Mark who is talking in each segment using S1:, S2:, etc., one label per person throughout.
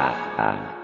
S1: Dadah.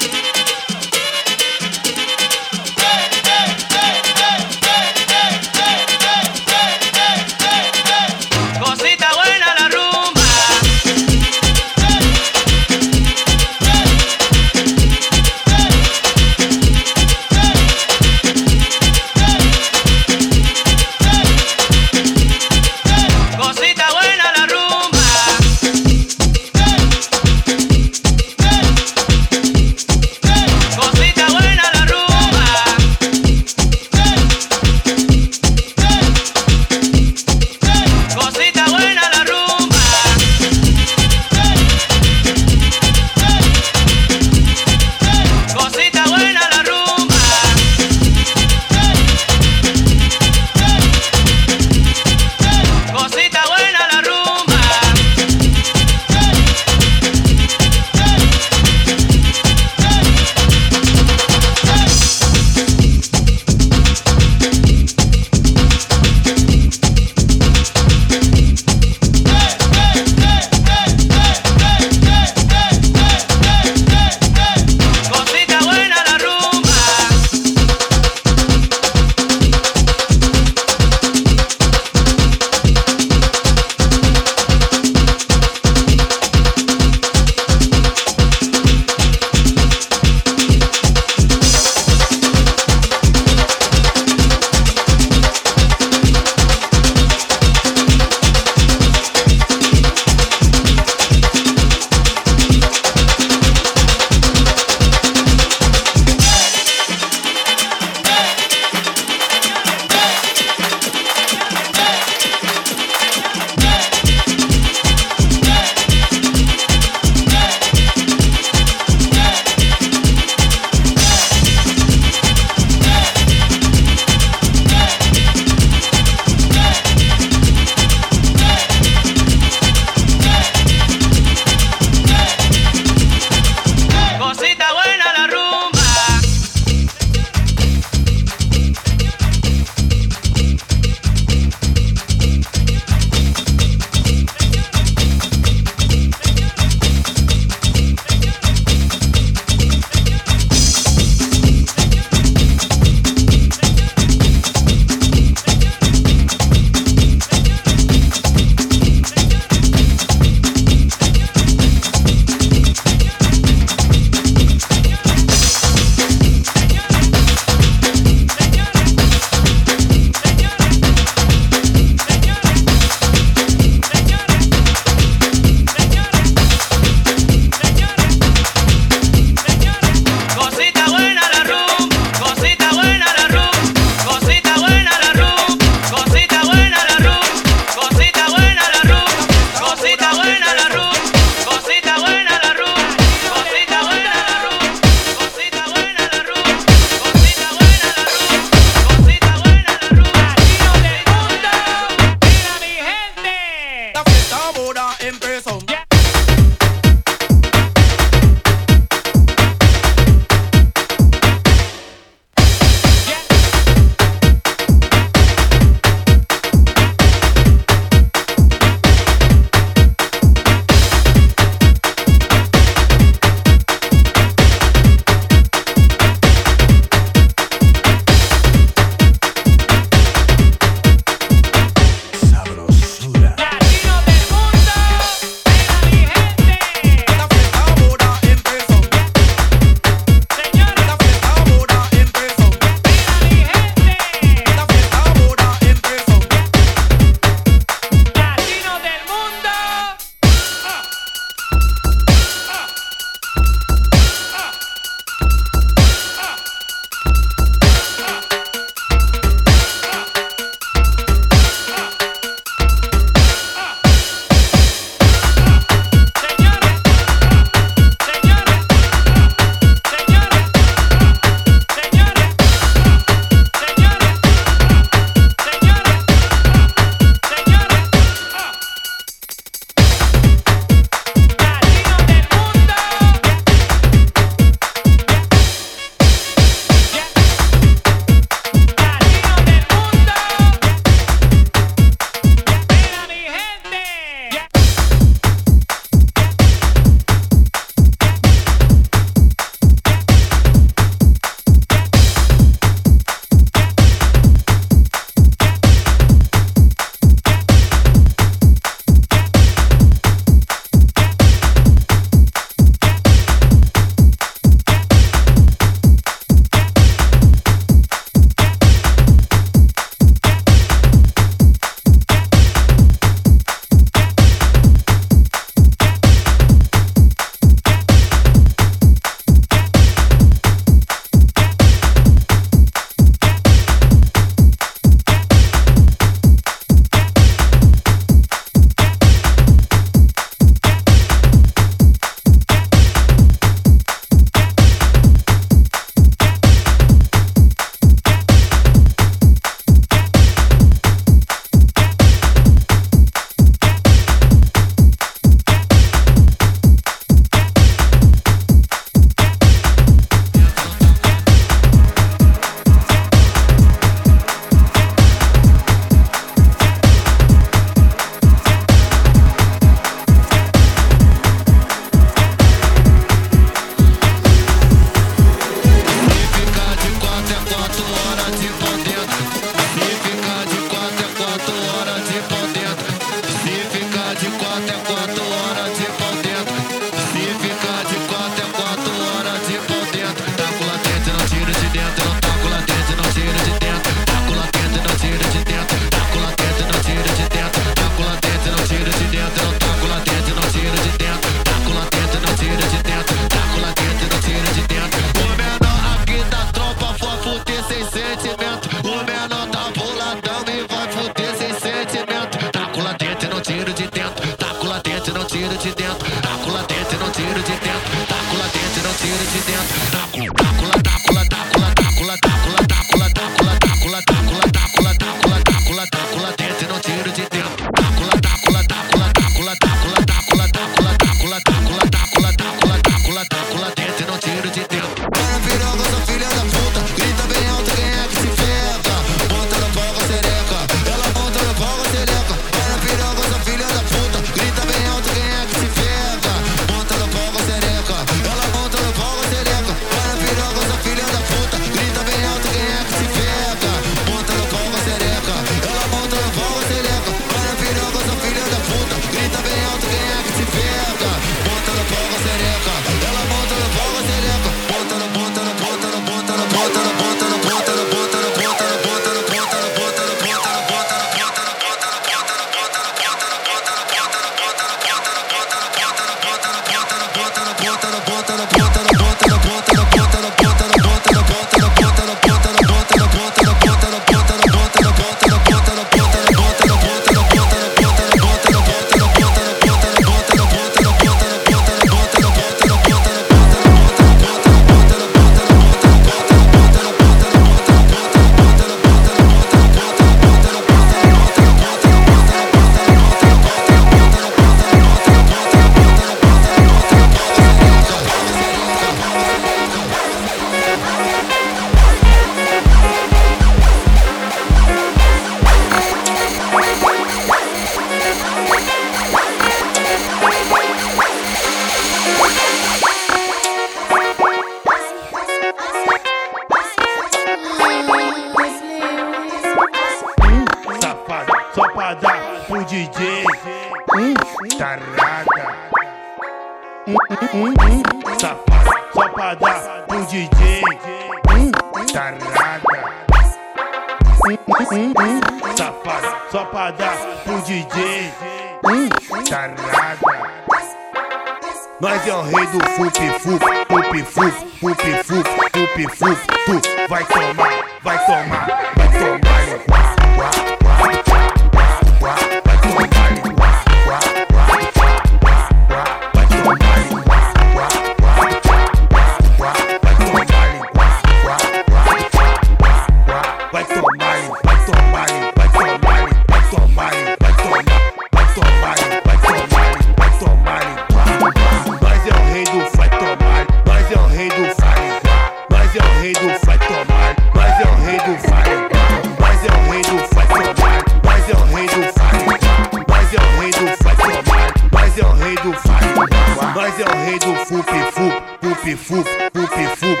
S2: fup, fup, fup,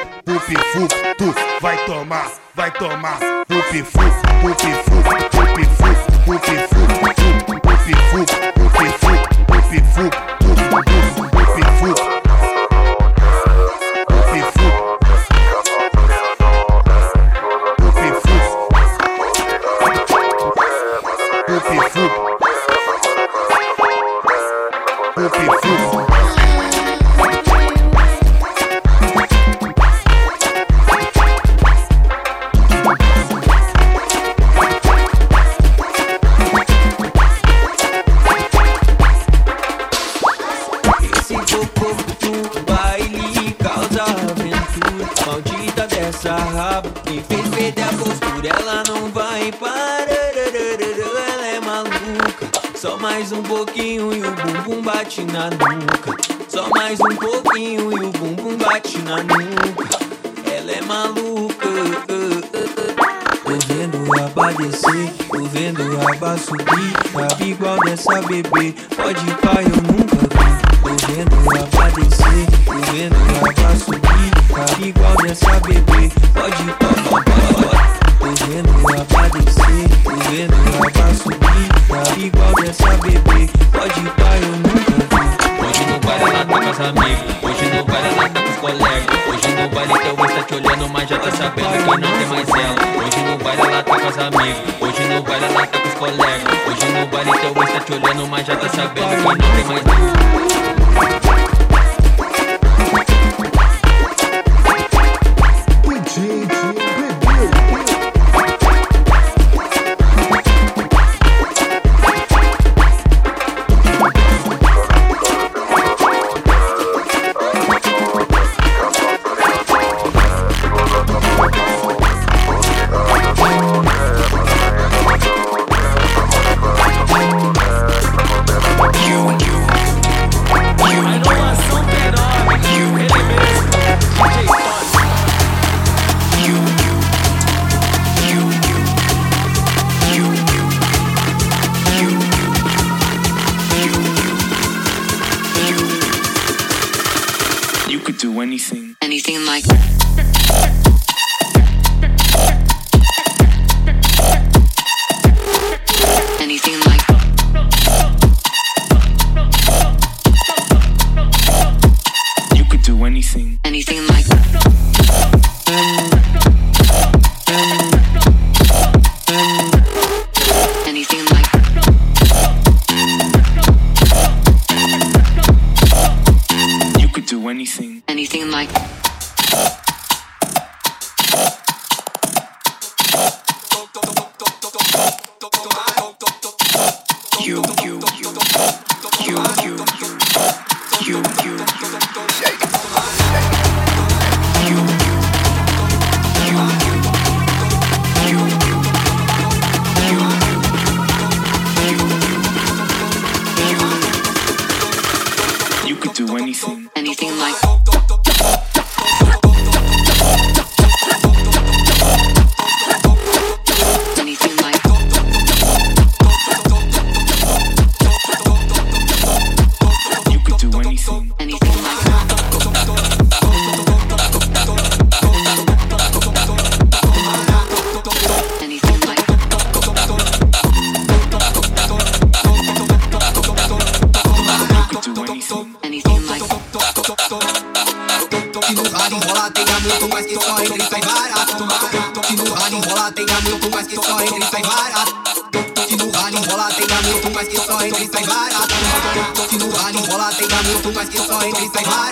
S2: fup, tu vai tomar, vai tomar, fup, fup, fup, fup.
S3: baby, pode parar.
S4: point, it's like my